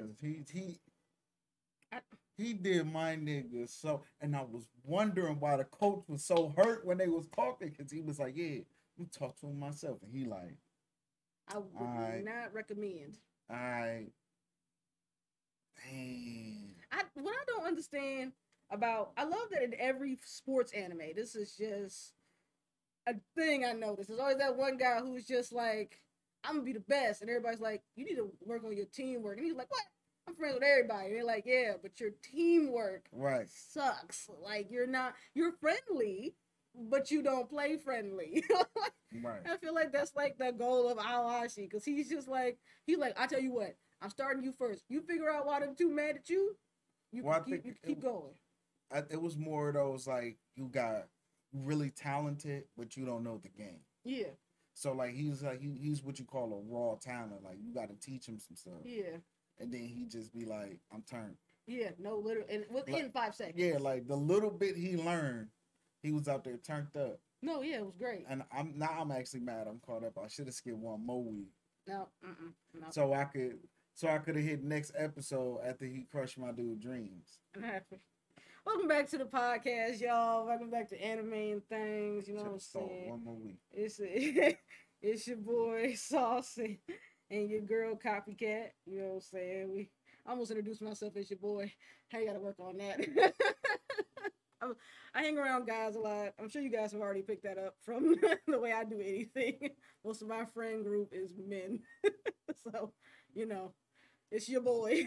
Cause he he I- he did my nigga so, and I was wondering why the coach was so hurt when they was talking, cause he was like, "Yeah, we talk to him myself," and he like, I would Alright. not recommend. "I, dang, I what I don't understand about I love that in every sports anime, this is just a thing I noticed. There's always that one guy who's just like, I'm gonna be the best, and everybody's like, you need to work on your teamwork, and he's like, what? I'm friends with everybody. And they're like, yeah, but your teamwork right, sucks. Like you're not you're friendly, but you don't play friendly. right, I feel like that's like the goal of Aoashi because he's just like he's like I tell you what I'm starting you first. You figure out why them two mad at you. You, Well, keep, think you it- keep going. I, it was more of those like you got really talented, but you don't know the game." Yeah, So like he's like he, he's what you call a raw talent. Like you got to teach him some stuff, yeah, and then he just be like, "I'm turned." yeah. No, literally, and within Like, five seconds. Yeah, like the little bit he learned, he was out there turned up. No, yeah, it was great. And I'm now I'm actually mad. I'm caught up. I should have skipped one more week No, no. so I could so I could have hit next episode after he crushed my dude dreams. Welcome back to the podcast, y'all. Welcome back to anime and things. You know what I'm saying? one more week. It's it's your boy Saucy and your girl Copycat. You know what I'm saying? We I almost introduced myself as your boy. I gotta work on that. I hang around guys a lot. I'm sure you guys have already picked that up from the way I do anything. Most of my friend group is men, so you know, it's your boy.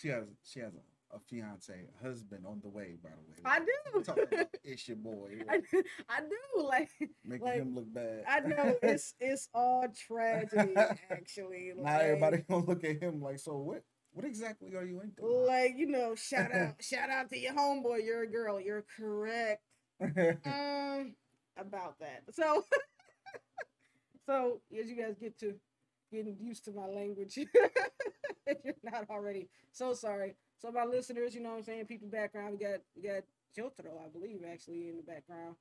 She has she has a, a fiance, a husband on the way. By the way, I We're talking do. it's your boy, I, do- I do like making like, him look bad. I know it's it's all tragedy actually. Like- everybody gonna look at him like, so what? What exactly are you into? like you know shout out shout out to your homeboy you're a girl you're correct um about that so so as you guys get to getting used to my language if you're not already so sorry so my listeners you know what i'm saying people background we got we got jotaro i believe actually in the background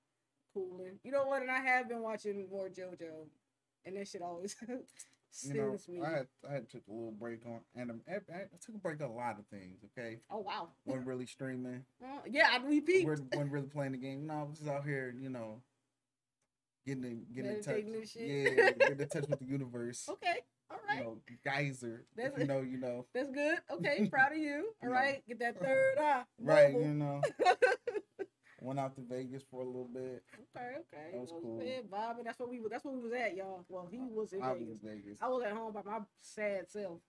cooling you know what and i have been watching more jojo and that shit always you know, me I had I had took a little break on, and I, I took a break on a lot of things. Okay, oh wow wasn't really streaming, Uh, yeah i repeat wasn't, wasn't really playing the game. No, I was just out here, you know, getting in, getting in touch. Meditating. Yeah, getting in touch with the universe. okay all right You know, geyser. That's if you know, you know. That's good. Okay, proud of you. All Yeah. right, get that third eye. Right, you know. Went out to Vegas for a little bit. okay, okay. That was cool. yeah, Bob, that's what we. That's what we was at, y'all. Well, he was in I Vegas. Vegas. I was at home by my sad self.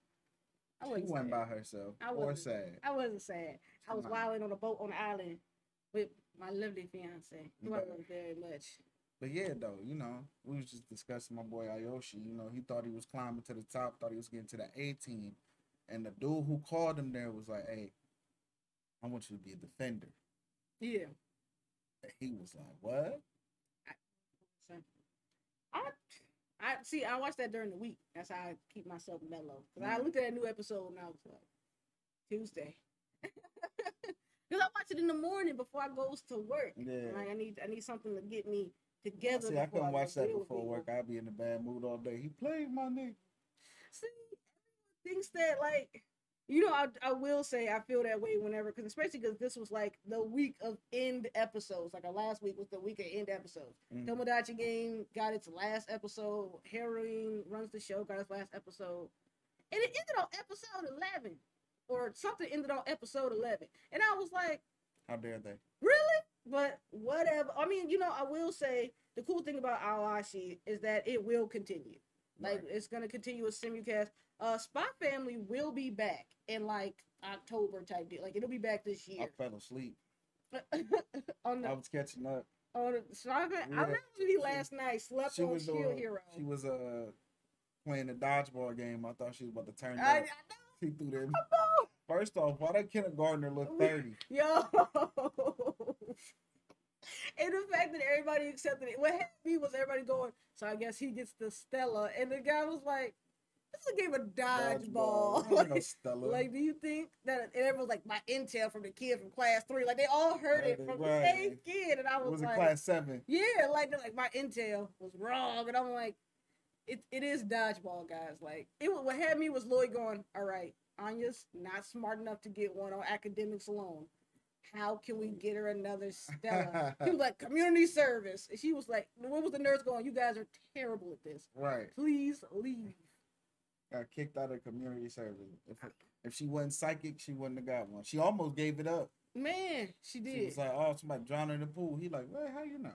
I She wasn't went sad. by herself. I wasn't- sad. I wasn't sad. I was wilding on a boat on the island with my lovely fiance, who I love very much. But yeah, though, you know, we was just discussing my boy Aoashi. You know, he thought he was climbing to the top, thought he was getting to the A team, and the dude who called him there was like, "Hey, I want you to be a defender." Yeah. And he was like, "What?" So, I, I see. I watched that during the week. That's how I keep myself mellow. Cause I Mhm. looked at that new episode and I was like, Tuesday. Cause I watch it in the morning before I goes to work. Yeah. Like I need, I need something to get me together. See, I couldn't watch that before work. I'd be in a bad mood all day. He played my nigga. See, everyone thinks that like, you know, I, I will say I feel that way whenever, because especially because this was like the week of end episodes. Like our last week was the week of end episodes. Mhm. Tomodachi Game got its last episode. Heroine runs the show got its last episode, and it ended on episode eleven, or something ended on episode eleven. And I was like, How dare they? really? But whatever. I mean, you know, I will say the cool thing about Aoashi is that it will continue. Like Right. it's gonna continue with simulcast. Uh, Spy Family will be back in like October type deal. Like it'll be back this year. I fell asleep. on the I was catching up. on the Family. I Yeah. remember me last night. Slept She on was Shield uh, Hero. she was uh playing the dodgeball game. I thought she was about to turn I, I. She threw them. First off, why that kindergartner look thirty? Yo. and the fact that everybody accepted it. What happened me was everybody going, so I guess he gets the Stella. And the guy was like, this is a game of dodgeball. I Like, Stella. like, do you think that and everyone was like my intel from the kid from class three? Like they all heard it Right, from the same kid. And I was, was it like, class seven? Yeah, like like my intel was wrong. And I'm like, it, it is dodgeball, guys. Like it what had me was Loid going, all right, Anya's not smart enough to get one on academics alone. How can we get her another Stella? he was like, community service. And she was like, what was the nurse going? You guys are terrible at this. Right. Please leave. Got kicked out of community service. If if she wasn't psychic, she wouldn't have got one. She almost gave it up. Man, she did. She was like, "Oh, somebody drowned in the pool." He like, "Well, how you know?"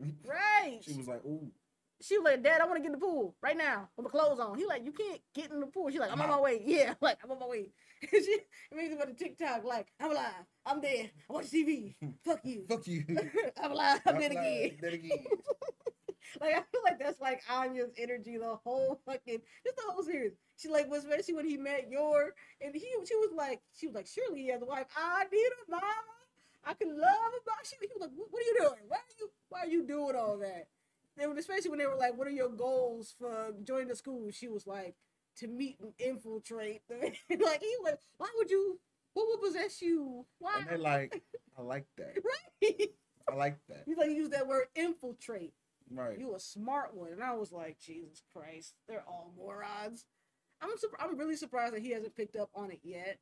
right. She was like, "Ooh." She was like, Dad, I want to get in the pool right now with my clothes on. He like, you can't get in the pool. She's like, I'm on my uh-huh. way. Yeah, like I'm on my way. she makes it with a TikTok like, I'm alive. I'm dead. I watch TV. Fuck you. Fuck you. I'm alive. I'm dead like, again. Dead again. Like I feel like that's like Anya's energy the whole fucking just the whole series. She like was especially when he met your and he she was like she was like surely he has a wife. I need a mama. I can love about she he was like what, what are you doing? Why are you why are you doing all that? Then especially when they were like what are your goals for joining the school? She was like to meet and infiltrate. like he was why would you what would possess you? Why? And they're like, I like that. right. I like that. He's like use that word infiltrate. Right. You a smart one. And I was like, Jesus Christ, they're all morons. I'm surp- I'm really surprised that he hasn't picked up on it yet.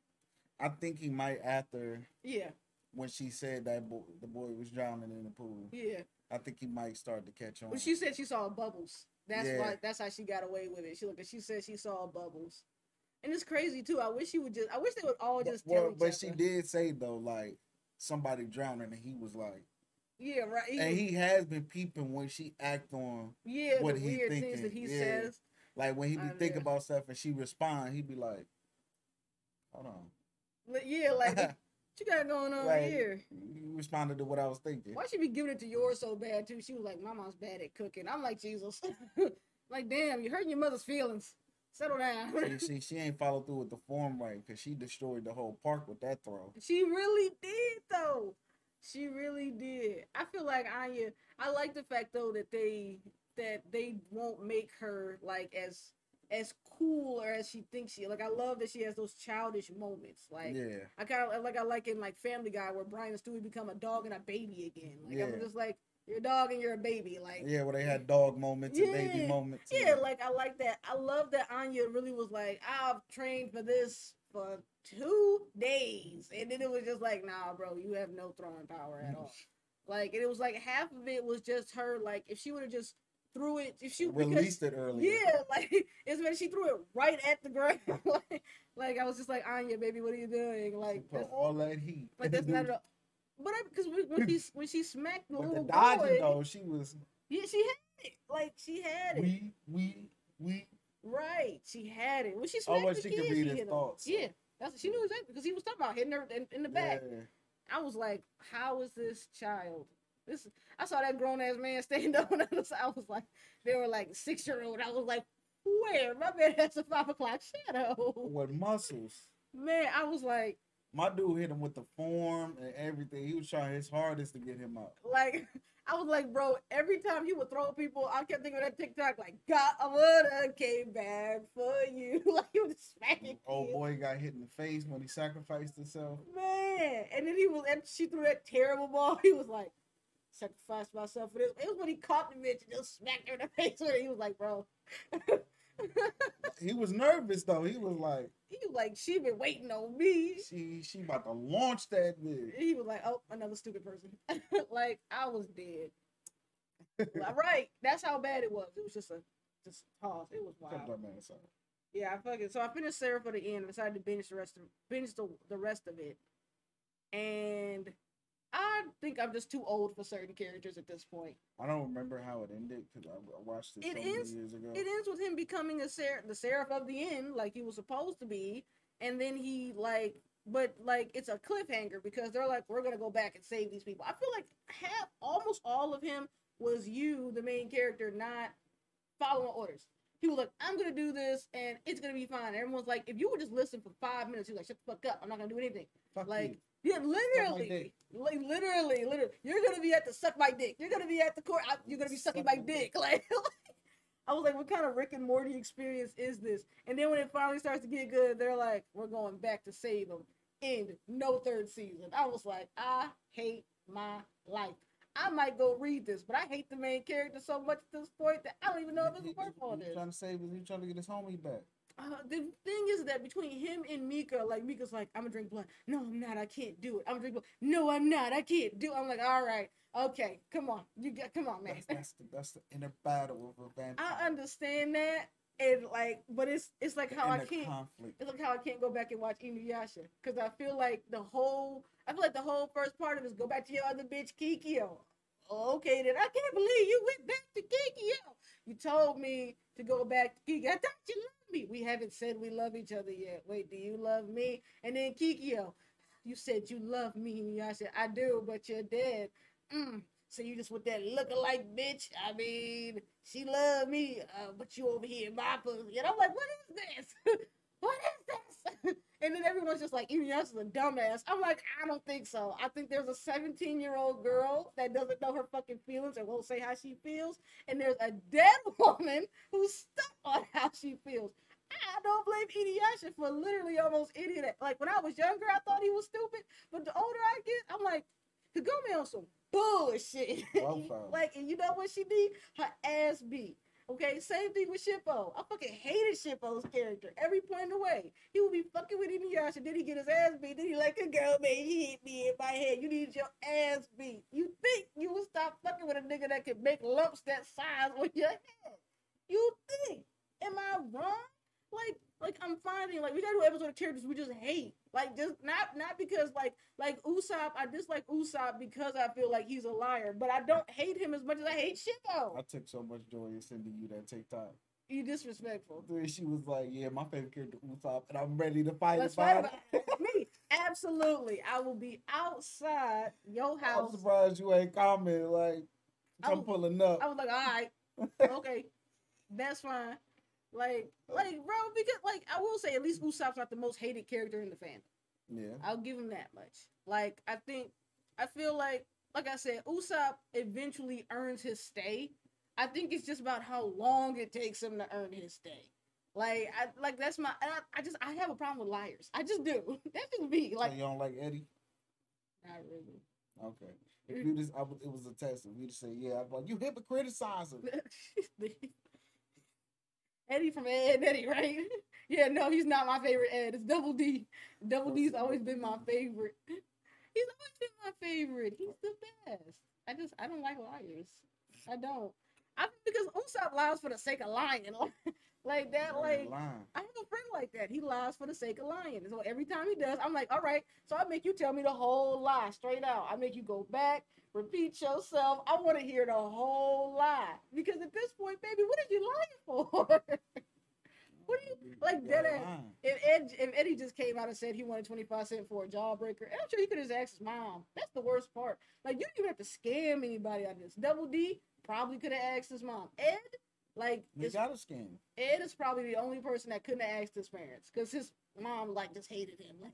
I think he might after Yeah, when she said that boy, the boy was drowning in the pool. yeah. I think he might start to catch on. But she said she saw bubbles. That's Yeah. why. That's how she got away with it. She look. She said she saw bubbles, and it's crazy too. I wish she would just. I wish they would all just tell well, each but other. she did say though, like somebody drowning, and he was like, Yeah, right. He and he has been peeping when she act on, yeah, what the he weird things that he yeah. says. like when he be thinking about stuff and she respond, he be like, hold on, Yeah, like you got going on Like, here? you responded to what I was thinking. Why she be giving it to yours so bad too? She was like, "My mom's bad at cooking." I'm like, Jesus, like, damn, you're hurting your mother's feelings. Settle down. See, see, she ain't followed through with the form right because she destroyed the whole park with that throw. she really did though. She really did. I feel like Anya. I like the fact though that they that they won't make her like as as cool or as she thinks she. Like I love that she has those childish moments. Like yeah, I kind of like I like in like Family Guy where Brian and Stewie become a dog and a baby again. Like Yeah. I'm just like you're a dog and you're a baby. Like yeah, where they had dog moments and baby Yeah. moments. Yeah, like I like that. I love that Anya really was like, I've trained for this for two days, and then it was just like, nah, bro, you have no throwing power at mm. all. Like, and it was like half of it was just her. Like, if she would have just threw it, if she because- released it earlier. yeah, like it's when she threw it right at the ground. like, like I was just like, Anya, baby, what are you doing? Like, all that heat. like that's not. A, but because when she when she smacked the But the dodging boy, though, she was yeah, she had it. Like she had it. we we we. Right, she had it. When she oh, smacked Almost the she could kid, read she his hit him. Yeah, that's she knew exactly because he was talking about hitting her in, in the back. Yeah. I was like, how is this child? This I saw that grown ass man stand up on the other. I was like, they were like six year old. I was like, where? My man has a five o'clock shadow. With muscles. Man, I was like, My dude hit him with the form and everything. He was trying his hardest to get him out. like. I was like, bro, every time he would throw people, I kept thinking of that TikTok, like, God, I woulda came back for you. like, he was smacking Old boy got hit in the face when he sacrificed himself. Man, and then he was and she threw that terrible ball. He was like, sacrificed myself for this. It was when he caught the bitch and just smacked her in the face with it. He was like, bro. He was nervous though. He was like, he was like, she been waiting on me. she she about to launch that bitch. He was like, oh, another stupid person. like I was dead. Right, that's how bad it was. It was just a just toss. It was wild. man. Yeah, I fucking so I finished Seraph of the End. I decided to binge the rest of binge the, the rest of it. And I think I'm just too old for certain characters at this point. I don't remember how it ended because I, watched it, It so many ends- years ago. It ends with him becoming a ser- the seraph of the end, like he was supposed to be, and then he like, but like it's a cliffhanger because they're like, we're gonna go back and save these people. I feel like half, almost all of him was you, the main character, not following orders. He was like, I'm gonna do this and it's gonna be fine. Everyone's like, if you would just listen for five minutes, he's like, shut the fuck up. I'm not gonna do anything. Fuck like, you. Yeah, literally. Like literally, literally. You're gonna be at the suck my dick. You're gonna be at the court. I, you're gonna be sucking Suck my my dick. Like, I was like, what kind of Rick and Morty experience is this? And then when it finally starts to get good, they're like, we're going back to save them. End. No third season. I was like, I hate my life. I might go read this, but I hate the main character so much at this point that I don't even know if it's worth all this. Trying to save his, he trying to get his homie back. Uh, the thing is that between him and Mika, like Mika's like, I'm gonna drink blood. No, I'm not. I can't do it. I'm gonna drink blood. No, I'm not. I can't do. It. I'm like, all right, okay, come on, you got, come on, man. That's, that's the that's the inner battle of a vampire. I understand that, and like, but it's it's like The how I can't. conflict. It's like how I can't go back and watch Inuyasha because I feel like the whole I feel like the whole first part of it is go back to your other bitch Kikyo. Okay, then I can't believe you went back to Kikyo. You told me to go back to Kikyo. I thought you me. We haven't said we love each other yet. Wait, do you love me? And then Kikyo, you said you love me, Inuyasha. I said, I do, but you're dead. Mm. So you just with that look-alike bitch. I mean, she loved me, uh, but you over here in my. And I'm like, what is this? what is this? and then everyone's just like, Inuyasha's a dumbass. I'm like, I don't think so. I think there's a 17 year old girl that doesn't know her fucking feelings or won't say how she feels, and there's a dead woman who's stuck on how she feels. I don't blame Inuyasha for literally almost any of that. Like when I was younger, I thought he was stupid, but the older I get, I'm like, Kagome on some bullshit. 'em. like, and you know what she did? Her ass beat. Okay, same thing with Shippo. I fucking hated Shippo's character every point of the way. He would be fucking with Inuyasha, then he get his ass beat, then he like a girl, man, he hit me in my head. You need your ass beat. You think you would stop fucking with a nigga that can make lumps that size on your head? You think? Am I wrong? Like, like I'm finding like we gotta do an episode of characters we just hate. Like just not not because like like Usopp, I dislike Usopp because I feel like he's a liar, but I don't hate him as much as I hate Shippo. I took so much joy in sending you that TikTok. You disrespectful. Then She was like, "Yeah, my favorite character Usopp, and I'm ready to fight Let's fight it." about it. Me, absolutely. I will be outside your house. I'm surprised you ain't commented like, "I'm was- pulling up." I was like, all right, okay, that's fine. Like, like, bro, because like I will say, at least Usopp's not the most hated character in the fandom. yeah, I'll give him that much. Like, I think, I feel like, like I said, Usopp eventually earns his stay. I think it's just about how long it takes him to earn his stay. Like, I like that's my. I, I just I have a problem with liars. I just do. That's just me. so Like, you don't like Eddy? not really. Okay. If you just, I it was a test. If you just say, "Yeah," I'm like, "You hypocriticizing." Eddy from Ed and Eddy, right? Yeah, no, he's not my favorite Ed. It's Double D. Double D's always been my favorite. He's always been my favorite. He's the best. I just I don't like liars. I don't. I because Usopp lies for the sake of lying. like that, like. I have a friend like that. He lies for the sake of lying. So every time he does, I'm like, all right. So I make you tell me the whole lie straight out. I make you go back, repeat yourself. I want to hear the whole lie. Because at this point, baby, what are you lying for? What do you- like, dead ass- if Ed, if Eddy just came out and said he wanted 25 cents for a jawbreaker, I'm sure he could have just asked his mom. That's the worst part. Like, you didn't even have to scam anybody on this. Double D probably could have asked his mom. Ed, like, is got a scam. Ed is probably the only person that couldn't have asked his parents because his mom like just hated him. Like,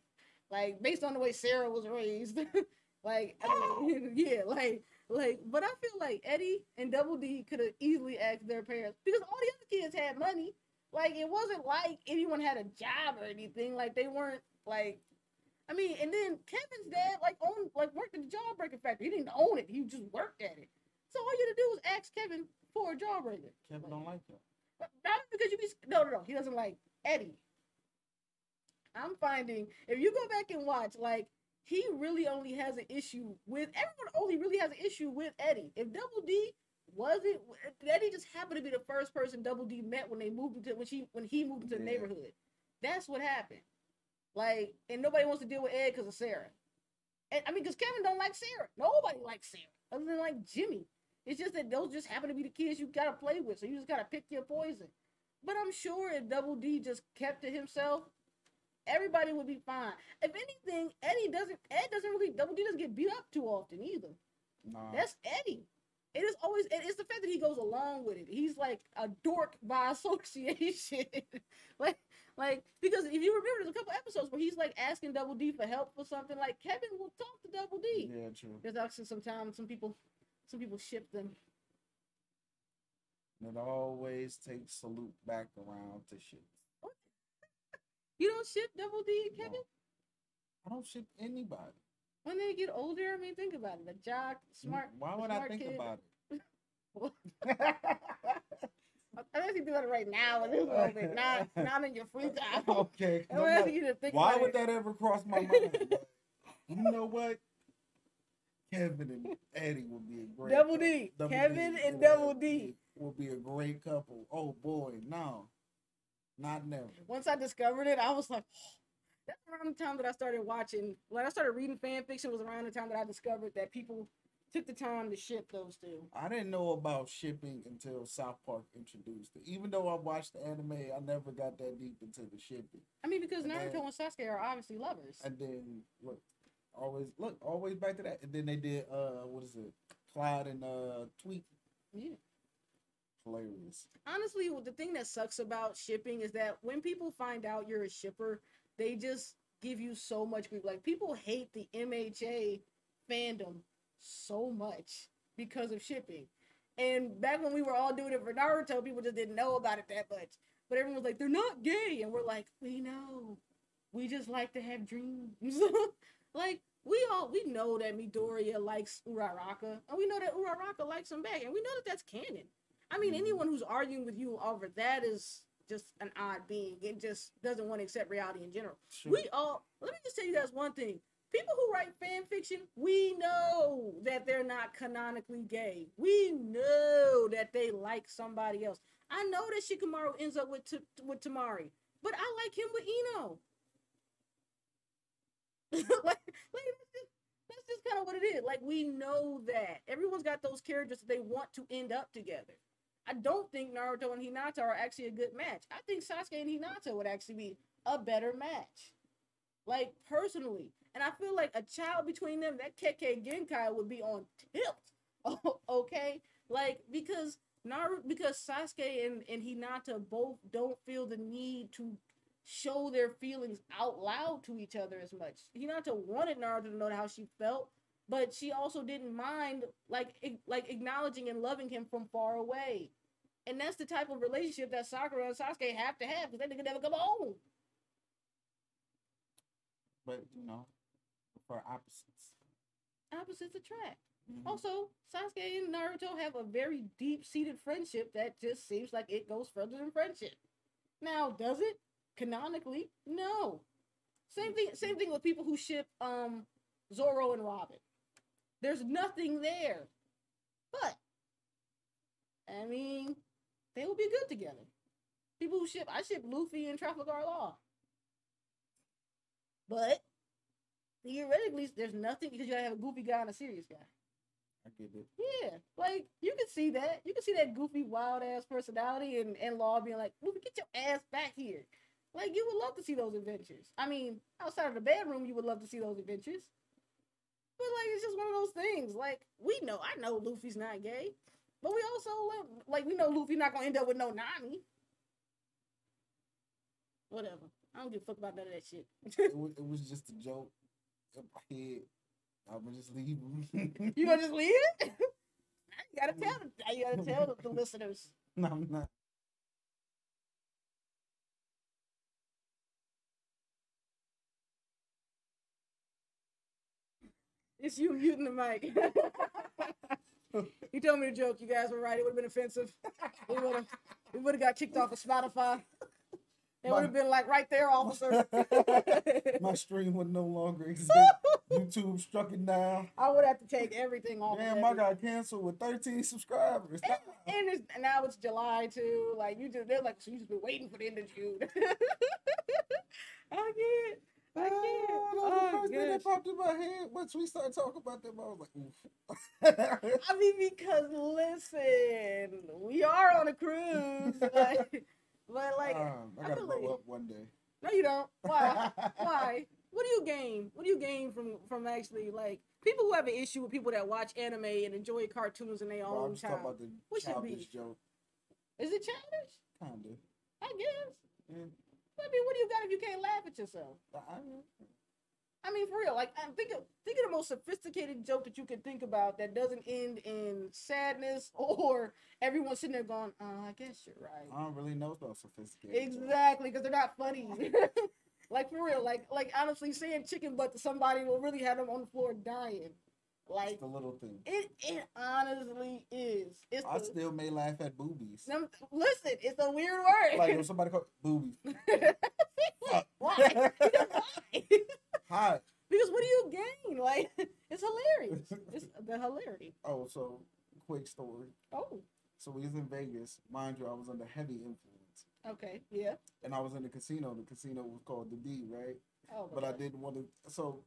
like based on the way Sarah was raised. like, I mean, yeah, like, like. But I feel like Eddy and Double D could have easily asked their parents because all the other kids had money. Like, it wasn't like anyone had a job or anything. Like, they weren't like. I mean, and then Kevin's dad like owned like worked at the jawbreaker factory. He didn't own it. He just worked at it. So all you had to do was ask Kevin for a jawbreaker. Kevin don't like that. But Not because you be no no no. He doesn't like Eddy. I'm finding if you go back and watch, like he really only has an issue with everyone. Only really has an issue with Eddy. If Double D wasn't Eddy, just happened to be the first person Double D met when they moved into when she when he moved into the neighborhood. That's what happened. Like, and nobody wants to deal with Ed because of Sarah. And I mean, because Kevin don't like Sarah. Nobody likes Sarah other than like Jimmy. It's just that those just happen to be the kids you gotta play with, so you just gotta pick your poison. But I'm sure if Double D just kept to himself, everybody would be fine. If anything, Eddy doesn't. Ed doesn't really. Double D doesn't get beat up too often either. Nah. That's Eddy. It is always. It's the fact that he goes along with it. He's like a dork by association. like, like because if you remember, there's a couple episodes where he's like asking Double D for help for something. Like Kevin will talk to Double D. yeah, true. There's actually sometimes some people, some people ship them. And it always takes salute back around to shit. You don't ship Double D and No. Kevin? I don't ship anybody. when they get older, I mean, think about it. A jock, mm, smart. Why would I think kid. about it? Asking you do it right now in this moment, not not in your free time. okay. No, no. you to think Why would it. that ever cross my mind? you know what? Kevin and Eddy would be a great Double couple. D. Kevin and Double D. would be a great couple. Oh boy, no, not never. Once I discovered it, I was like, oh, that's around the time that I started watching. When I started reading fan fiction, was around the time that I discovered that people took the time to ship those two. I didn't know about shipping until South Park introduced it. Even though I watched the anime, I never got that deep into the shipping. I mean, because And Naruto then- and Sasuke are obviously lovers. And then look, always look, always back to that. And then they did uh, what is it? Clyde and uh, Tweek. Yeah. Hilarious. honestly, the thing that sucks about shipping is that when people find out you're a shipper, they just give you so much grief. Like people hate the MHA fandom so much because of shipping. And back when we were all doing it for Naruto, people just didn't know about it that much. But everyone was like, they're not gay. And we're like, we know. We just like to have dreams. like, we all we know that Midoriya likes Uraraka. And we know that Uraraka likes him back. And we know that that's canon. I mean, Mhm. anyone who's arguing with you over that is just an odd being. It just doesn't want to accept reality in general. Sure. We all let me just tell you guys one thing. People who write fan fiction, we know that they're not canonically gay. We know that they like somebody else. I know that Shikamaru ends up with T- with Temari, but I like him with Ino. like, like that's just, that's just kind of what it is. Like we know that everyone's got those characters that they want to end up together. I don't think Naruto and Hinata are actually a good match. I think Sasuke and Hinata would actually be a better match. Like personally. And I feel like a child between them, that Kekkei Genkai would be on tilt. okay? Like because Naruto because Sasuke and, and Hinata both don't feel the need to show their feelings out loud to each other as much. Hinata wanted Naruto to know how she felt, but she also didn't mind like like acknowledging and loving him from far away. And that's the type of relationship that Sakura and Sasuke have to have because they could never come home. but you know, for opposites. Opposites attract. Mhm. Also, Sasuke and Naruto have a very deep seated friendship that just seems like it goes further than friendship. Now, does it? Canonically, no. Same thing. Same thing with people who ship um Zoro and Robin. There's nothing there, but I mean, they will be good together. People who ship, I ship Luffy and Trafalgar Law, but theoretically, there's nothing because you gotta have a goofy guy and a serious guy. I get it. Yeah, like you can see that. You can see that goofy, wild ass personality and, and Law being like, Luffy, get your ass back here. Like you would love to see those adventures. I mean, outside of the bedroom, you would love to see those adventures. But like it's just one of those things. Like we know, I know Luffy's not gay, but we also like we know Luffy not gonna end up with no Nami. Whatever. I don't give a fuck about none of that shit. it, was, it was just a joke in my head. I'm gonna just leave him. you gonna just leave it? you gotta tell them. You gotta tell the, the listeners. no, I'm not. It's you muting the mic. he told me the joke. You guys were right. It would have been offensive. We would have we would have got kicked off of Spotify. It would have been like right there, officer. My stream would no longer exist. YouTube struck it down. I would have to take everything off. of Damn. I got canceled with 13 subscribers. And it's, now it's July too. Like you just they're like so you just been waiting for the end of June. I get. I can't. Oh, the first thing that popped in my head. Once we started talking about them, I was like, oof. I mean, because listen, we are on a cruise, like, but like, um, I I gotta feel grow like- up one day. no, you don't. Why? Why? What do you gain? What do you gain from from actually like people who have an issue with people that watch anime and enjoy cartoons and they Well, I'm own just talking about the What should be? joke. Is it childish? Kinda. I guess. Yeah. I mean, what do you got if you can't laugh at yourself? I, mean, for real. Like, I'm thinking, think of the most sophisticated joke that you can think about that doesn't end in sadness or everyone sitting there going, "Uh, I guess you're right." I don't really know about sophisticated. Exactly, because they're not funny. like like for real, like like honestly, saying chicken butt to somebody will really have them on the floor dying. Like It's the little thing. it, it honestly is. It's I the, still may laugh at boobies. them- listen, it's a weird word. Like when somebody call boobies. Why? Why? Hi. because what do you gain? Like it's hilarious. It's the hilarity. Oh, so quick story. Oh, So we was in Vegas. Mind you, I was under heavy influence. okay, yeah. And I was in the casino. The casino was called the D, right? Oh, But I didn't want to so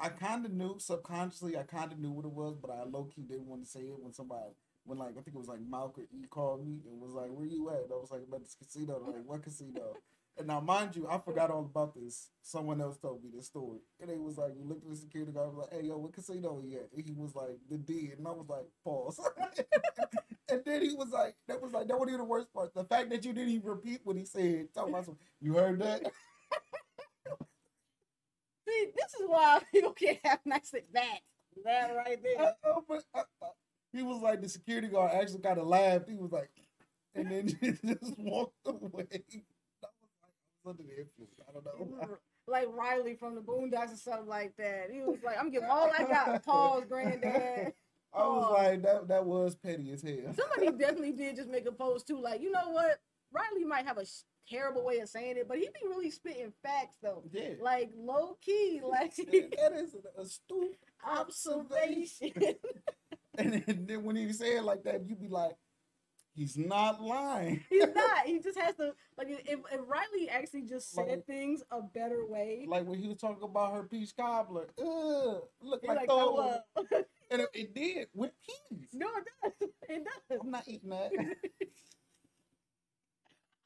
I kinda knew subconsciously I kinda knew what it was, but I low key didn't want to say it when somebody when like I think it was like Malcolm E called me and was like, Where you at? And I was like, at this casino. They're like, what casino? And now mind you, I forgot all about this. Someone else told me this story. And they was like, we looked at the security guard, was like, Hey yo, what casino he at? And he was like, the D and I was like, pause. and then he was like, that was like that wasn't even the worst part. The fact that you didn't even repeat what he said. Talking about you heard that? See, this is why people can't have nice at that. That right there. I know, but I- I- he was like the security guard actually kind of laughed. He was like, and then just walked away. That was like I was under the influence. I don't know. like Riley from the Boondocks or something like that. He was like, I'm giving all I got. Pause, granddad. I was Oh. like, that that was petty as hell. Somebody definitely did just make a post too. Like, you know what? Riley might have a sh- terrible way of saying it, but he be really spitting facts though. Yeah. Like low key, like that is an astute observation. And then, then when he say it like that, you be like, he's not lying. He's not. He just has to like if, if Riley actually just said Like- things a better way. Like when he was talking about her peach cobbler. Ugh, look like, like, throw "Throw up." up." And it, it did with peas. no, it does. It does. I'm not eating that.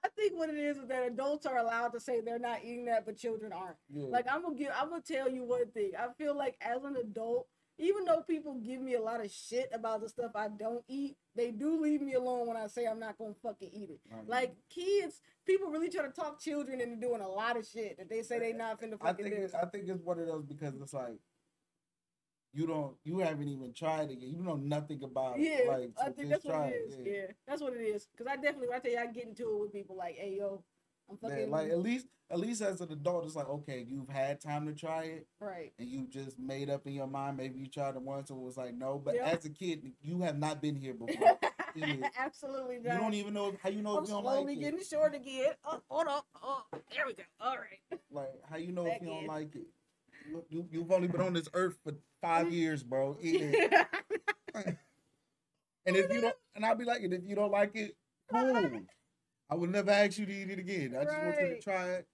I think what it is is that adults are allowed to say they're not eating that, but children aren't. Yeah. Like I'm gonna give, I'm gonna tell you one thing. I feel like as an adult, even though people give me a lot of shit about the stuff I don't eat, they do leave me alone when I say I'm not gonna fucking eat it. Right. Like kids, people really try to talk children into doing a lot of shit that they say they not finna I fucking think do. it, I think it's one of those because it's like you don't you haven't even tried it yet. You know nothing about Yeah, it. Like I think just that's what try it is. Yeah. that's what it is. Cause I definitely, when I tell you, I get into it with people like, "Hey, yo, I'm Yeah, like at least at least as an adult, it's like okay, you've had time to try it, right." and you just made up in your mind. Maybe you tried it once and it was like no, but Yeah. as a kid, you have not been here before. Absolutely not. you don't even know how you know I'm if you don't slowly like getting it. short again. Oh, hold up. Oh, there we go. All right. Like how you know if Back you don't like it. You, you, you've only been on this earth for five years, bro. It. And if you don't, and I'll be like, and if you don't like it, cool. I would never ask you to eat it again. I just want you to try it.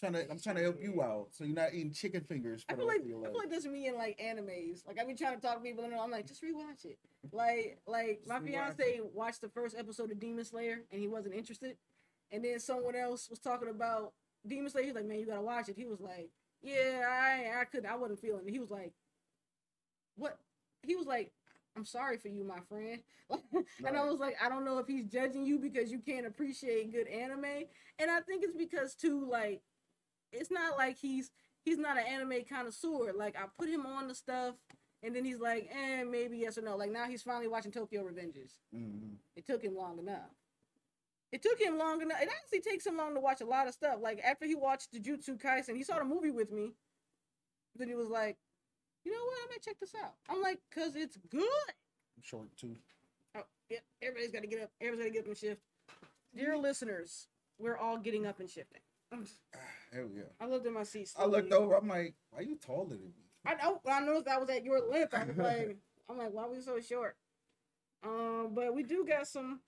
Trying to, I'm trying to help you out, so you're not eating chicken fingers I feel like I feel like that's me in like animes. Like I be trying to talk to people and I'm like, just rewatch it. Like like my Just rewatch fiance watched the first episode of Demon Slayer and he wasn't interested. And then someone else was talking about Demon Slayer. He's like, man, you gotta watch it. He was like, yeah, I I couldn't. I wasn't feeling it. He was like, what? He was like, I'm sorry for you, my friend. and I was like, I don't know if he's judging you because you can't appreciate good anime. And I think it's because too, like, it's not like he's he's not an anime connoisseur. Like I put him on the stuff, and then he's like, eh, maybe yes or no. Like now he's finally watching Tokyo Revengers. Mhm. It took him long enough. It took him long enough. It actually takes him long to watch a lot of stuff. Like after he watched Jujutsu Kaisen, he saw the movie with me. Then he was like, you know what? I might check this out. I'm like, cause it's good. I'm short too. Oh, yeah, everybody's got to get up. Everybody's got to get up and shift. Dear listeners, we're all getting up and shifting. There we go. I looked at my seat. I looked over. I'm like, why are you taller than me? I know. I noticed I was at your length. I was like, I'm like, why are we so short? Um, but we do got some.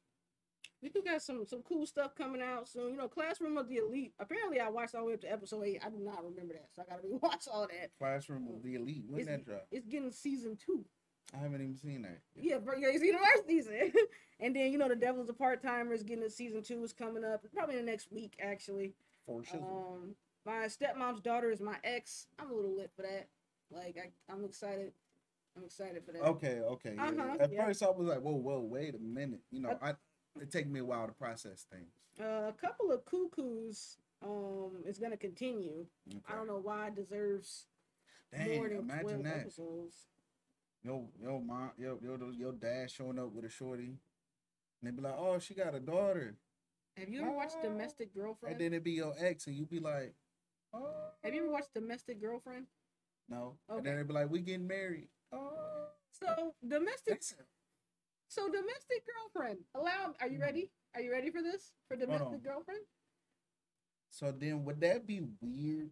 We do got some some cool stuff coming out soon. You know, Classroom of the Elite. Apparently, I watched all the way up to episode eight. I do not remember that, so I gotta rewatch all that. Classroom of the Elite. When that drop? It's getting season two. I haven't even seen that. Yeah, bro, yeah, it's university season. and then you know, the Devil's a part timer is getting a season two is coming up probably in the next week actually. For sure. Um, my stepmom's daughter is my ex. I'm a little lit for that. Like I, I'm excited. I'm excited for that. okay, okay. yeah. Uh-huh, At yeah. first, I was like, whoa, whoa, wait a minute. You know, Uh, I it take me a while to process things. Uh, a couple of cuckoos um is gonna continue. I don't know why it deserves more Dang, than imagine 12 that. episodes. Yo, yo, mom, yo, yo, your dad showing up with a shorty, and they be like, "Oh, she got a daughter," Have you ever watched Ah. Domestic Girlfriend? and then it be your ex, and you be like, Oh. Have you ever watched Domestic Girlfriend? No. And then they'd be like, we getting married. Oh. So domestic, That's so domestic girlfriend. Allow. Are you ready? Are you ready for this? For domestic girlfriend? So then would that be weird?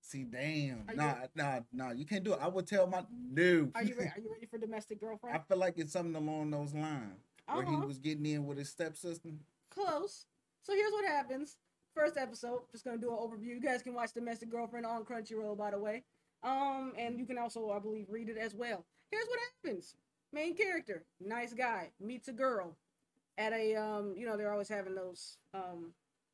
See, damn. Are you- Nah, nah, nah. You can't do it. I would tell my no. Are you ready? Are you ready for domestic girlfriend? I feel like it's something along those lines. Where he Uh-huh. was getting in with his stepsister. Close. So here's what happens. First episode, just gonna do an overview. You guys can watch Domestic Girlfriend on Crunchyroll, by the way. Um, and you can also, I believe, read it as well. Here's what happens. Main character, nice guy, meets a girl at a um, you know, they're always having those um,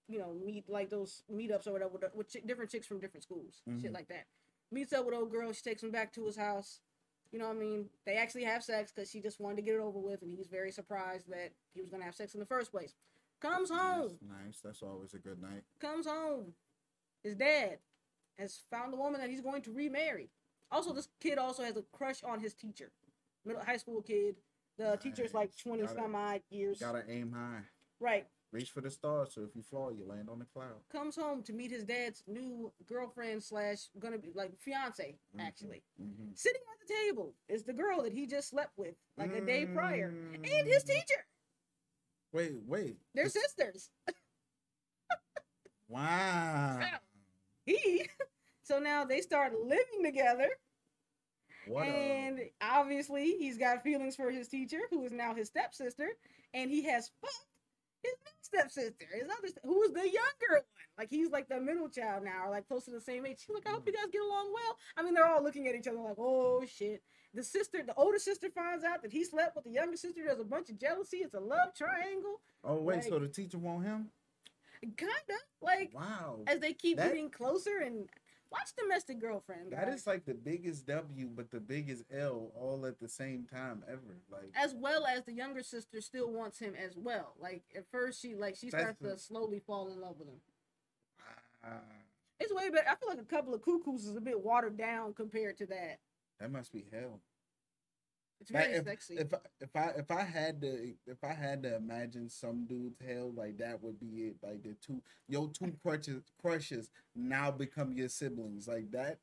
you know, meet like those meetups or whatever with, with chi- different chicks from different schools, shit Mhm. like that. Meets up with old girl, she takes him back to his house. You know what I mean? They actually have sex because she just wanted to get it over with, and he's very surprised that he was gonna have sex in the first place. Comes home, That's nice. That's always a good night. comes home. His dad has found a woman that he's going to remarry. Also, this kid also has a crush on his teacher, middle high school kid. The teacher's like twenty Gotta- some odd years. Gotta aim high. Right. Reach for the stars. So if you fall, you land on the cloud. Comes home to meet his dad's new girlfriend slash gonna be like fiance Mhm. actually. Mm-hmm. Sitting at the table is the girl that he just slept with like a day prior, and his Mm. teacher. Wait, wait. They're This- sisters. Wow. He. So now they start living together. What and a obviously he's got feelings for his teacher, who is now his stepsister, and he has fucked his new stepsister, his other, who is the younger one. Like he's like the middle child now, or like close to the same age. She's like, I hope you guys get along well. I mean, they're all looking at each other like, oh shit. The sister, the older sister, finds out that he slept with the younger sister. There's a bunch of jealousy. It's a love triangle, Oh wait, like- so the teacher want him? kinda like Wow. as they keep That- getting closer. And watch Domestic Girlfriend. That guys. is like the biggest W, but the biggest L all at the same time ever. Like as well as the younger sister still wants him as well. Like at first she like she starts the- to slowly fall in love with him. ah, It's way better. I feel like a couple of cuckoos is a bit watered down compared to that. that must be hell. It's Like, very sexy. If I, if I if I had to if I had to imagine some dude's hell like that would be it. Like the two your two crushes crushes now become your siblings. Like that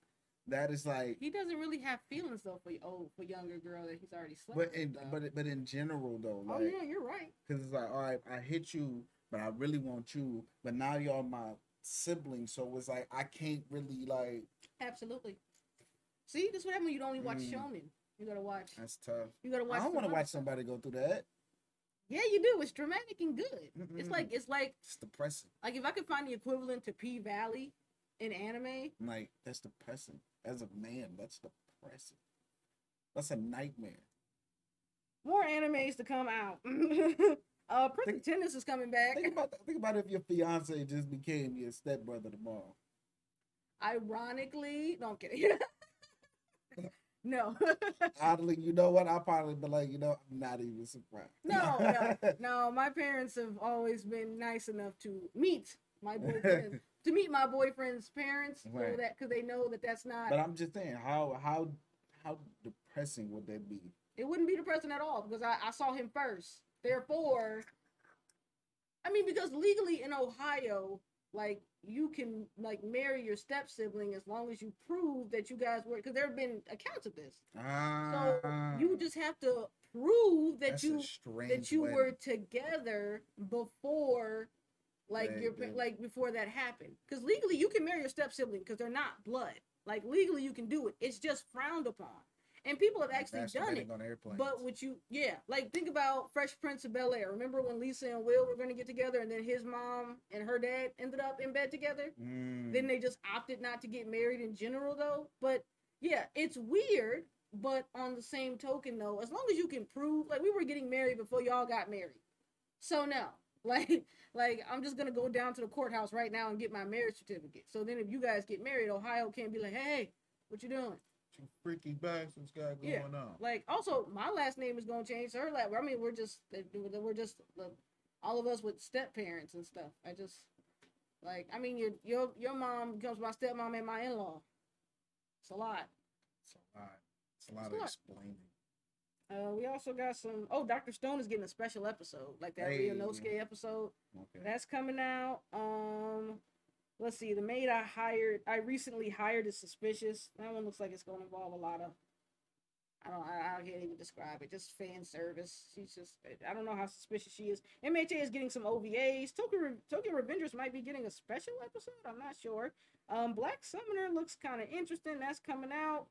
that is like he doesn't really have feelings though for oh for younger girl that he's already slept but with. in though. but but in general though, oh like yeah, you're right. Cause it's like, all right, I hit you, but I really want you. But now y'all my siblings, so it's like I can't really like. Absolutely. See, this is what happens when you don't only watch Mm. Shonen. You gotta watch. That's tough. You gotta watch. I don't want to watch somebody go through that. Yeah, you do. It's dramatic and good. It's Mm-mm. like it's like It's depressing. like if I could find the equivalent to P Valley in anime, I'm like that's depressing. As a man, that's depressing. That's a nightmare. more animes to come out. uh, Prince of Tennis is coming back. Think about think about if your fiance just became your stepbrother tomorrow. Ironically, no, I'm kidding. no, Oddly, you know what? I'll probably be like, you know, I'm not even surprised. no, no, no. My parents have always been nice enough to meet my boyfriend, to meet my boyfriend's parents, so that because they know that that's not. But I'm just saying, how how how depressing would that be? it wouldn't be depressing at all because I, I saw him first. Therefore, I mean, because legally in Ohio, like you can like marry your step sibling as long as you prove that you guys were. Because there have been accounts of this. So Ah, you just have to prove that you that you wedding. were together before like Right, your right. like before that happened because legally you can marry your step sibling because they're not blood like legally you can do it it's just frowned upon and people have actually done it. on airplanes. but would you yeah like think about fresh prince of bel air. Remember when lisa and will were going to get together and then his mom and her dad ended up in bed together? Mm. then they just opted not to get married in general though? But yeah it's weird but on the same token though as long as you can prove like we were getting married before y'all got married. So no. Like like i'm just gonna go down to the courthouse right now and get my marriage certificate. So then if you guys get married ohio can't be like hey what you doing you freaky bastards got going Yeah. on. like also my last name is gonna change to her last i mean we're just we're just all of us with step parents and stuff i just like i mean your your your mom becomes my stepmom and my in-law it's a lot It's a lot. It's a lot It's of a lot. explaining. uh we also got some oh dr stone is getting a special episode like that Hey. Ryunosuke episode Okay. that's coming out um let's see. The maid I hired, I recently hired is suspicious. That one looks like it's going to involve a lot of. I don't. I, I can't even describe it. Just fan service. She's just. I don't know how suspicious she is. MHA is getting some OVAs. Tokyo Tokyo Revengers might be getting a special episode. I'm not sure. Um, Black Summoner looks kind of interesting. That's coming out.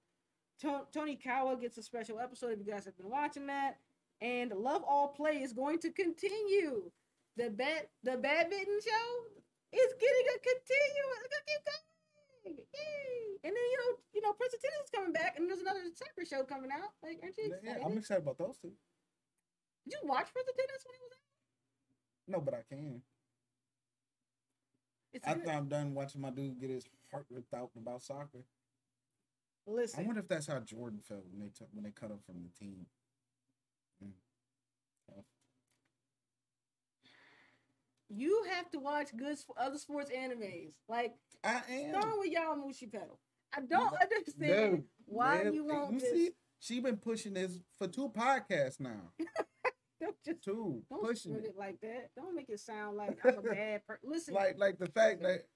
To- Tony Kawa gets a special episode. If you guys have been watching that, and Love All Play is going to continue. The bat the badminton show is getting a continuous. Keep going. Yay! And then you know, you know, Prince of Tennis is coming back, and there's another soccer show coming out. Like, aren't you excited? Yeah, I'm excited about those two. Did you watch Prince of Tennis when he was out? No, but I can. It's After. I'm done watching my dude get his heart ripped out about soccer, Listen. I wonder if that's how Jordan felt when they took when they cut him from the team. Mm. You have to watch good other sports animes. Like, I am. start with Yowamushi Pedal. I don't No, understand no, why Man, you want you this. see, she been pushing this for two podcasts now. Don't just Two don't pushing it. it like that. Don't make it sound like I'm a bad person. Listen, Like like the fact that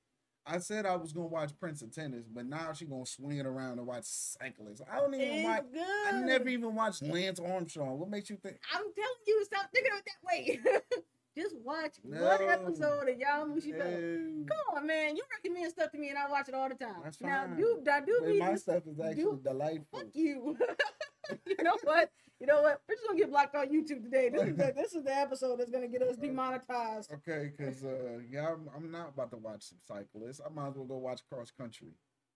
I said I was gonna watch Prince of Tennis, but now she gonna swing it around and watch cyclists. I don't even it's watch. good. I never even watched Lance Armstrong. What makes you think? I'm telling you to stop thinking of it that way. Just watch one episode of Y'all Pedal. No. Come on, man. You recommend stuff to me and I watch it all the time. That's Now, fine. now, do But me my stuff is actually do- delightful. Fuck you. you know what? You know what? We're just gonna get blocked on YouTube today. This is the, this is the episode that's gonna get us demonetized. Okay, because uh, yeah, I'm, I'm not about to watch some cyclists. I might as well go watch cross country.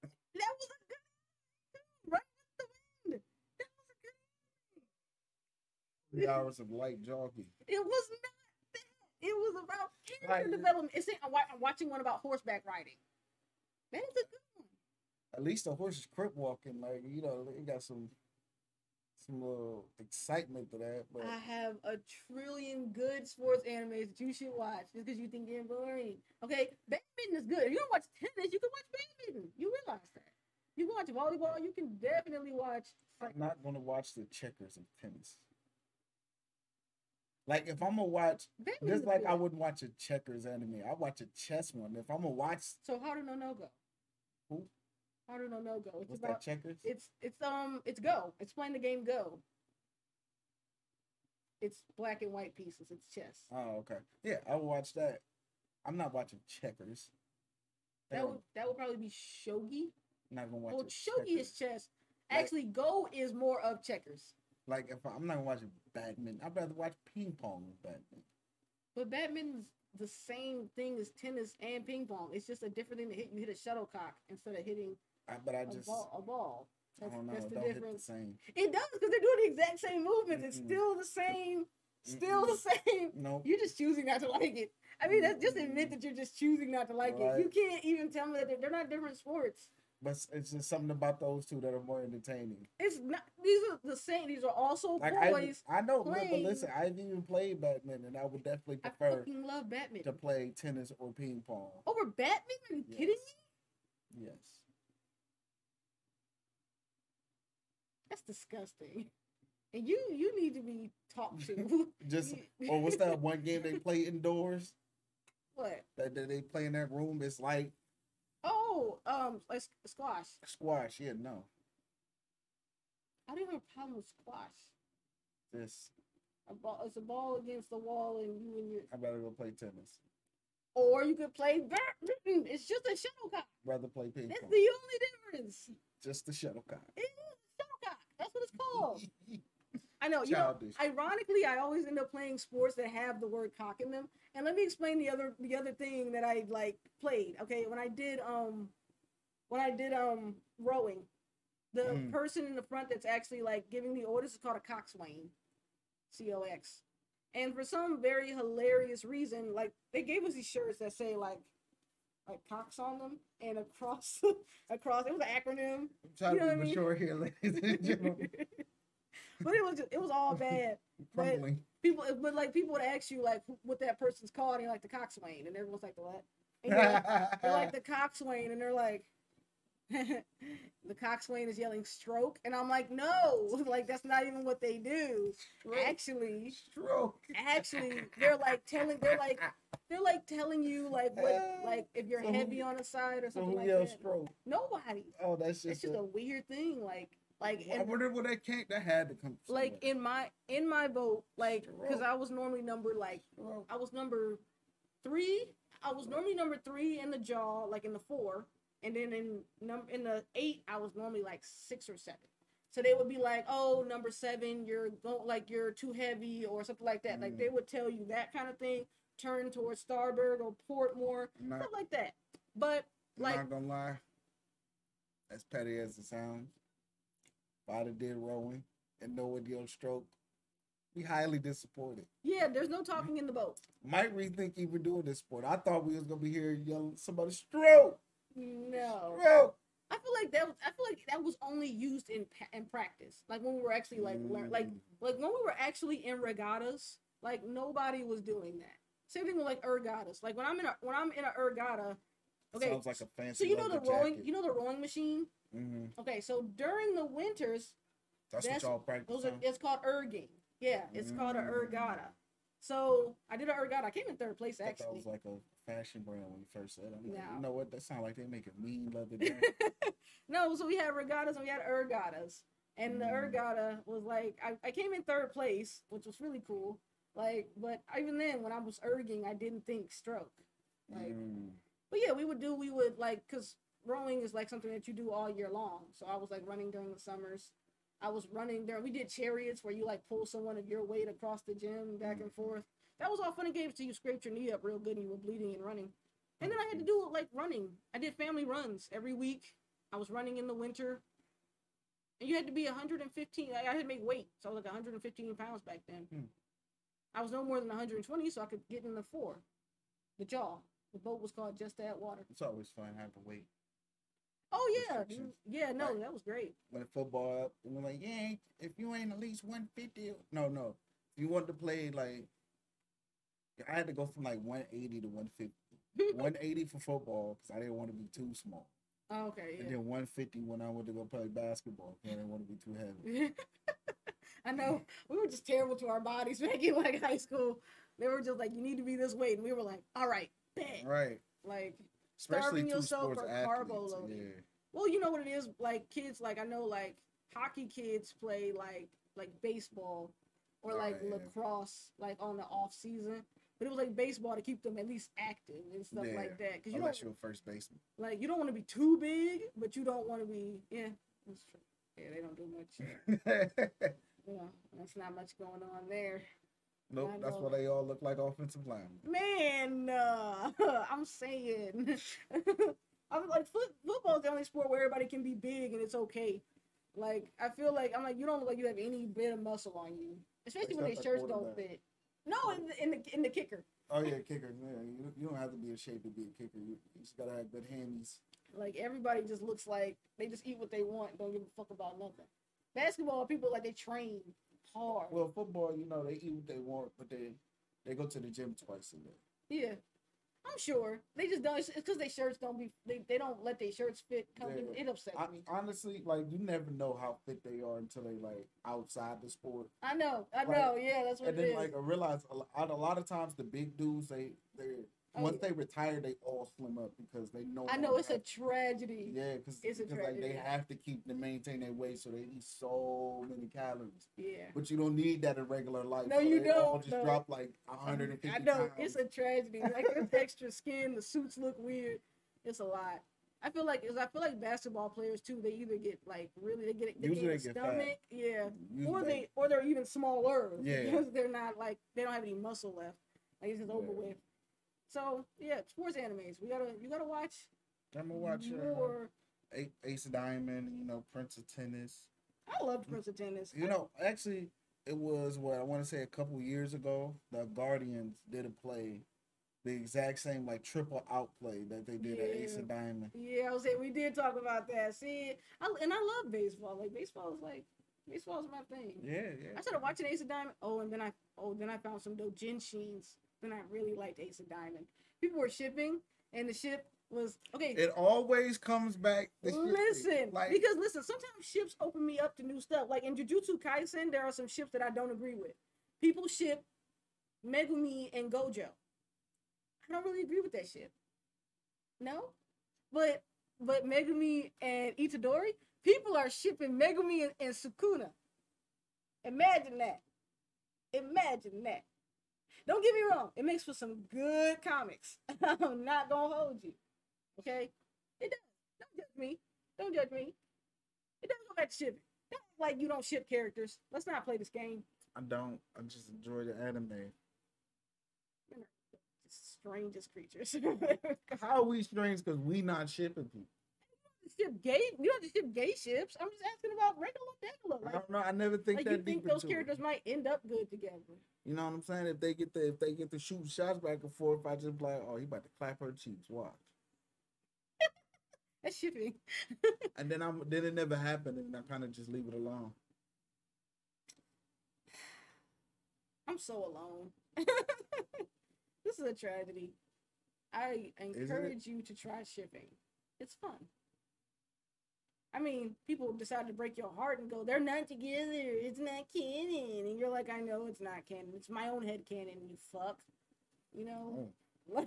That was a good right with the wind. That was a good Three hours of light jogging. It was not. It was about character Like- development. It's I'm, I'm watching one about horseback riding. That was a good one. At least the horse is crip walking. Like you know, it got some some little excitement to that. But I have a trillion good sports animes that you should watch just because you think they're boring. Okay, badminton is good. If you don't watch tennis, you can watch badminton. You realize that. You can watch volleyball. You can definitely watch. I'm not gonna watch the checkers of tennis. Like if I'm gonna watch, Badminton just like I wouldn't watch a checkers anime, I watch a chess one. If I'm gonna watch, So Haru no no go. Who? Haru no no go. It's what's about that checkers? it's it's um it's Go. It's playing the game Go. It's black and white pieces. It's chess. Oh, okay. Yeah, I will watch that. I'm not watching checkers. That Hell, would that would probably be shogi. not gonna watch. Well, shogi checkers. is chess. Like- Actually, Go is more of checkers. like if I, I'm not gonna watch badminton, I'd rather watch ping pong than badminton. But badminton's the same thing as tennis and ping pong. It's just a different thing to hit. You hit a shuttlecock instead of hitting I, but I a just ball. A ball. I That's, don't know. that's the don't hit difference. the same. It does because they're doing the exact same movements. It's Mm-mm. still the same. Still the same. No. You're just choosing not to like it. I mean, that's just admit that you're just choosing not to like it. You can't even tell me that they're, they're not different sports. But it's- just something about those two that are more entertaining. It's not. These are the same. These are also Like I, boys. I know, but, but listen, I've even played badminton, and I would definitely I prefer fucking love Batman. to play tennis or ping pong. Over badminton? Are you kidding me? Yes. That's disgusting. And you you need to be talked to. Just or oh, what's that one game they play indoors what? that, that they play in that room? It's like Oh, um, like squash. squash. Yeah, no, I don't have a problem with squash. this A ball, it's a ball against the wall, and you and your. I'd rather go play tennis. Or you could play badminton. It's just a shuttlecock. Rather play ping That's pong. the only difference. Just the shuttlecock. It is a shuttlecock. That's what it's called. I know. You know. Ironically, I always end up playing sports that have the word cock in them. And let me explain the other the other thing that I like played. Okay, when I did um when I did um rowing, the Mm. person in the front that's actually like giving the orders is called a coxswain. C O X. And for some very hilarious reason, like they gave us these shirts that say like like cocks on them and across across it was an acronym. I'm trying you know to be mean? mature here, ladies and gentlemen. But it was just, it was all bad. But- people but like people would ask you like what that person's called and you're like the coxswain and everyone's like the what and you're, like- the coxswain and they're like the coxswain is yelling stroke, and I'm like, no, like that's not even what they do. Actually, Stroke. actually, they're like telling, they're like, they're like telling you like what, like if you're so who- heavy on a side or So something who like yells that. stroke? Nobody. Oh, that's just, It's just. just a, a weird thing, like, like, I wonder where that came. That had to come. like in my in my vote, like, because I was normally number like I was number three. I was normally number three in the jaw, like in the four, and then in num in the eight, I was normally like six or seven. So they would be like, "Oh, number seven, you're go- like you're too heavy" or something like that. Like Mm. they would tell you that kind of thing. Turn towards starboard or port more, not, stuff like that. But like, I'm like, not gonna lie. As petty as it sounds, if did rowing and no one yelled stroke, be highly disappointed. yeah, there's no talking in the boat. Might rethink even doing this sport. I thought we was gonna be here yelling somebody stroke, No, stroke. I feel like that. Was, I feel like that was only used in in practice, like when we were actually like learn, like Mm. like when we were actually in regattas, like nobody was doing that. Same thing with like ergatas. Like when I'm in a when I'm in a ergata, okay. Sounds like a fancy. so you know the leather rowing, jacket. you know the rowing machine. Hmm Okay, so during the winters, That's, That's- what y'all practice those are it's called erging. Yeah, it's called a Mm. ergata. So I did a ergata. I came in third place actually. that was like a fashion brand when you first said it. I'm like, No. you know what? That sounds like they make a mean leather no, so we had regattas and we had ergatas. And the Mm. ergata was like I, I came in third place, which was really cool. Like, but even then when I was erging, I didn't think stroke. Like Mm. but yeah, we would do we would like cause rowing is like something that you do all year long. So I was like running during the summers. I was running there. We did chariots where you like pull someone of your weight across the gym back and forth. That was all fun and games till you scraped your knee up real good and you were bleeding and running. And then I had to do like running. I did family runs every week. I was running in the winter. And you had to be 115. Like, I had to make weight. So I was like 115 pounds back then. Hmm. I was no more than 120, so I could get in the four. The jaw. The boat was called Just Add Water. It's always fun having to wait. Oh yeah, yeah. No, Right. that was great. when football up, and we're like, yeah, if you ain't at least one fifty, no, no. If you want to play like, I had to go from like one eighty to one fifty. One eighty for football because I didn't want to be too small, Oh, okay, and then one fifty when I went to go play basketball. 'cause I didn't want to be too heavy. I know we were just terrible to our bodies back in like high school. They were just like, you need to be this weight, and we were like, all right, bet. Right, Like, Starving yourself sports or athletes. carbo loading. Yeah, well, you know what it is. Like kids, like I know, like hockey kids play like like baseball or Oh, like yeah. lacrosse, like on the off season. But it was like baseball to keep them at least active and stuff yeah. like that. Because you oh, don't Unless you're a first baseman. like you don't want to be too big, but you don't want to be yeah. That's true. Yeah, they don't do much. Yeah, that's not much going on there. Nope, that's why they all look like offensive linemen. Man, uh, I'm saying, I'm like foot, football's the only sport where everybody can be big and it's okay. Like I feel like I'm like you don't look like you have any bit of muscle on you, especially when Except their the shirts don't fit. No, in the, in the in the kicker. Oh yeah, kicker. Yeah, you, you don't have to be in shape to be a kicker. You, you just gotta have good hands. Like everybody just looks like they just eat what they want, don't give a fuck about nothing. Basketball people like they train hard. Well, football, you know, they eat what they want, but they they go to the gym twice a day. Yeah, I'm sure they just don't. It's because their shirts don't be. They, they don't let their shirts fit. Come, it, Yeah. it upsets I, me. honestly, like you never know how fit they are until they like outside the sport, I know. I like, know. Yeah, that's what and it then is. like I realize a lot, a lot of times the big dudes they they once yeah. they retire they all slim up because they know. I know it's a tragedy. yeah, because it's a like they have to keep to maintain their weight, so they eat so many calories. Yeah. But you don't need that in regular life. No, so you they don't, Just no. drop like 150 I know pounds. it's a tragedy. Like there's extra skin. The suits look weird. It's a lot. I feel like, I feel like basketball players too. They either get like really they get they Usually gain a they get fat. stomach, yeah, Usually or they or they're even smaller Yeah. because they're not like they don't have any muscle left. Like it's just over with. So yeah, sports animes. We gotta you gotta watch I'm gonna watch uh, more. A- Ace of Diamond, you know, Prince of Tennis. I love Prince of Tennis. You know, actually, it was what I want to say a couple years ago. The Guardians did a play, the exact same like triple outplay that they did at Ace of Diamond. Yeah, I was saying we did talk about that. See, I, and I love baseball. Like baseball is like baseball is my thing. Yeah, yeah. I started watching Ace of Diamond. Oh, and then I oh then I found some doujinshins. Then I really liked Ace of Diamond. People were shipping, and the ship was okay. It always comes back. Listen, like because listen, sometimes ships open me up to new stuff. Like in Jujutsu Kaisen, there are some ships that I don't agree with. People ship Megumi and Gojo. I don't really agree with that ship. No, but but Megumi and Itadori, people are shipping Megumi and, and Sukuna. Imagine that. Imagine that. Don't get me wrong, it makes for some good comics. I'm not gonna hold you. Okay? It does. Don't judge me. Don't judge me. It doesn't go back to shipping. Don't like you don't ship characters. Let's not play this game. I don't. I just enjoy the anime. Strangest creatures. How are we strange? Because we not shipping people. Ship gay. You don't have to ship gay ships. I'm just asking about regular, regular. I don't know. I never think like that you think those into it. characters might end up good together. You know what I'm saying? If they get the if they get to shoot shots back and forth, I just like, oh, he about to clap her cheeks. Watch. That's shipping. And then I'm then it never happened, and I kind of just leave it alone. I'm so alone. this is a tragedy. I encourage you to try shipping. It's fun. I mean, people decide to break your heart and go, they're not together. It's not canon. And you're like, I know it's not canon. It's my own head canon, you fuck. You know? Oh,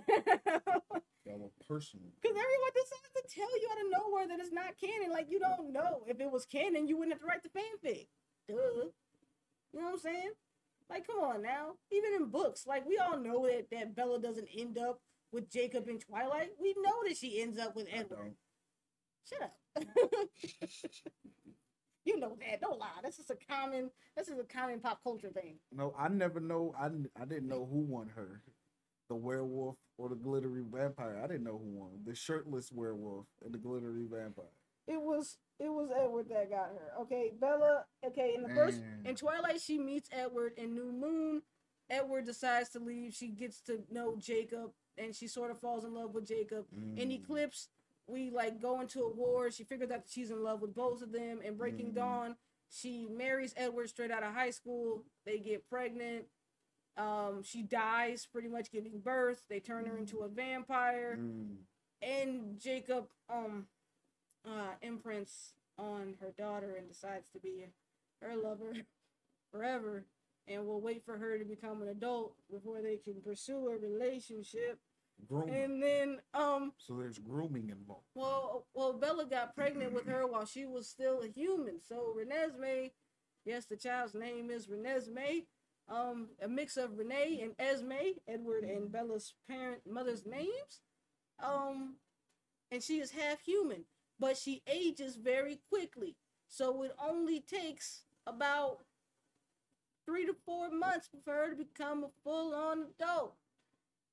Because were personal. everyone decides to tell you out of nowhere that it's not canon. Like, you don't know. If it was canon, you wouldn't have to write the fanfic. Duh. You know what I'm saying? Like, come on now. Even in books, like, we all know that, that Bella doesn't end up with Jacob in Twilight. We know that she ends up with Edward. Don't. Shut up. you know that. Don't lie. This is a common. This is a common pop culture thing. No, I never know. I I didn't know who won her, the werewolf or the glittery vampire. I didn't know who won the shirtless werewolf and the glittery vampire. It was. It was Edward that got her. Okay, Bella. Okay, in the first in Twilight, she meets Edward. In New Moon, Edward decides to leave. She gets to know Jacob, and she sort of falls in love with Jacob. In Mm. Eclipse, we like go into a war. She figures out that she's in love with both of them. In Breaking Mhm. Dawn, she marries Edward straight out of high school. They get pregnant. Um, she dies pretty much giving birth. They turn her into a vampire. Mm. And Jacob um uh imprints on her daughter and decides to be her lover forever and will wait for her to become an adult before they can pursue a relationship. Grooming. And then um so there's grooming involved. well, well, Bella got pregnant with her while she was still a human. So Renesmee, yes, the child's name is Renesmee. Um, a mix of Renee and Esme, Edward and Bella's parent mother's names. Um, and she is half human, but she ages very quickly. So it only takes about three to four months for her to become a full-on adult.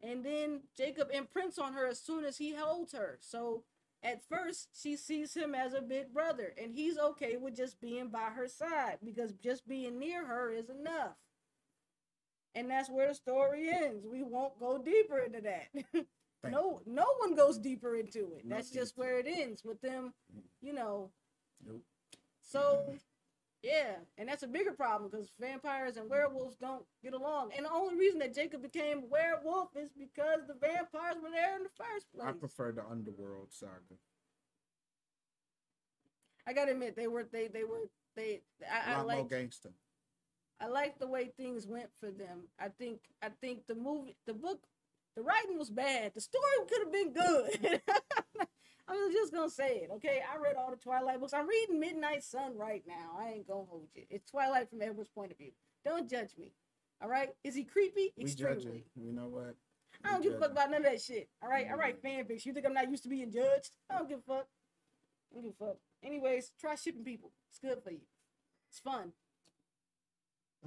And then Jacob imprints on her as soon as he holds her. So at first, she sees him as a big brother, and he's okay with just being by her side because just being near her is enough. And that's where the story ends. We won't go deeper into that. No, no one goes deeper into it. That's just where it ends with them, you know. Nope. So, yeah, and that's a bigger problem because vampires and werewolves don't get along. And the only reason that Jacob became a werewolf is because the vampires were there in the first place. I prefer the underworld saga. I gotta admit, they were they they were they. I, I like gangster. I like the way things went for them. I think I think the movie, the book, the writing was bad. The story could have been good. I was just gonna say it, okay? I read all the Twilight books. I'm reading Midnight Sun right now. I ain't gonna hold you. It's Twilight from Edward's point of view. Don't judge me. All right? Is he creepy? We. Extremely. You know what? I don't give a fuck about none of that shit. All right? I write fanfics. You think I'm not used to being judged? I don't give a fuck. I don't give a fuck. Anyways, try shipping people. It's good for you. It's fun.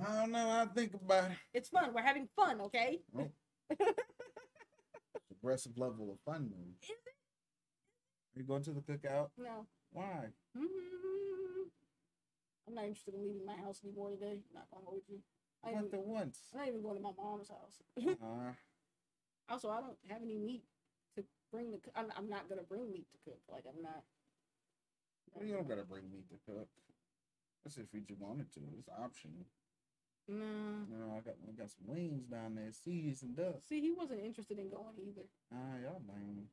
I don't know. I think about it. It's fun. We're having fun, okay? Oh. Aggressive level of fun. Man. Is it? You going to the cookout? No. Why? Mm, I'm not interested in leaving my house anymore today. I'm Not gonna hold you. I Went there once. I'm not even going to my mom's house. Uh, also, I don't have any meat to bring the. I'm, I'm not gonna bring meat to cook. Like I'm not. you don't gotta bring meat to cook. That's if you just wanted to. It's optional. No. You know, I got I got some wings down there, seasoned up. See, he wasn't interested in going either. Ah, y'all lame.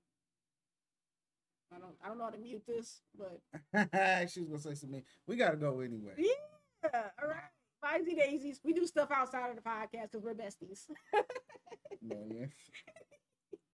I don't I don't know how to mute this, but she was gonna say something. We gotta go anyway. yeah. All right. Bye, daisies. We do stuff outside of the podcast because we're besties. No, yeah.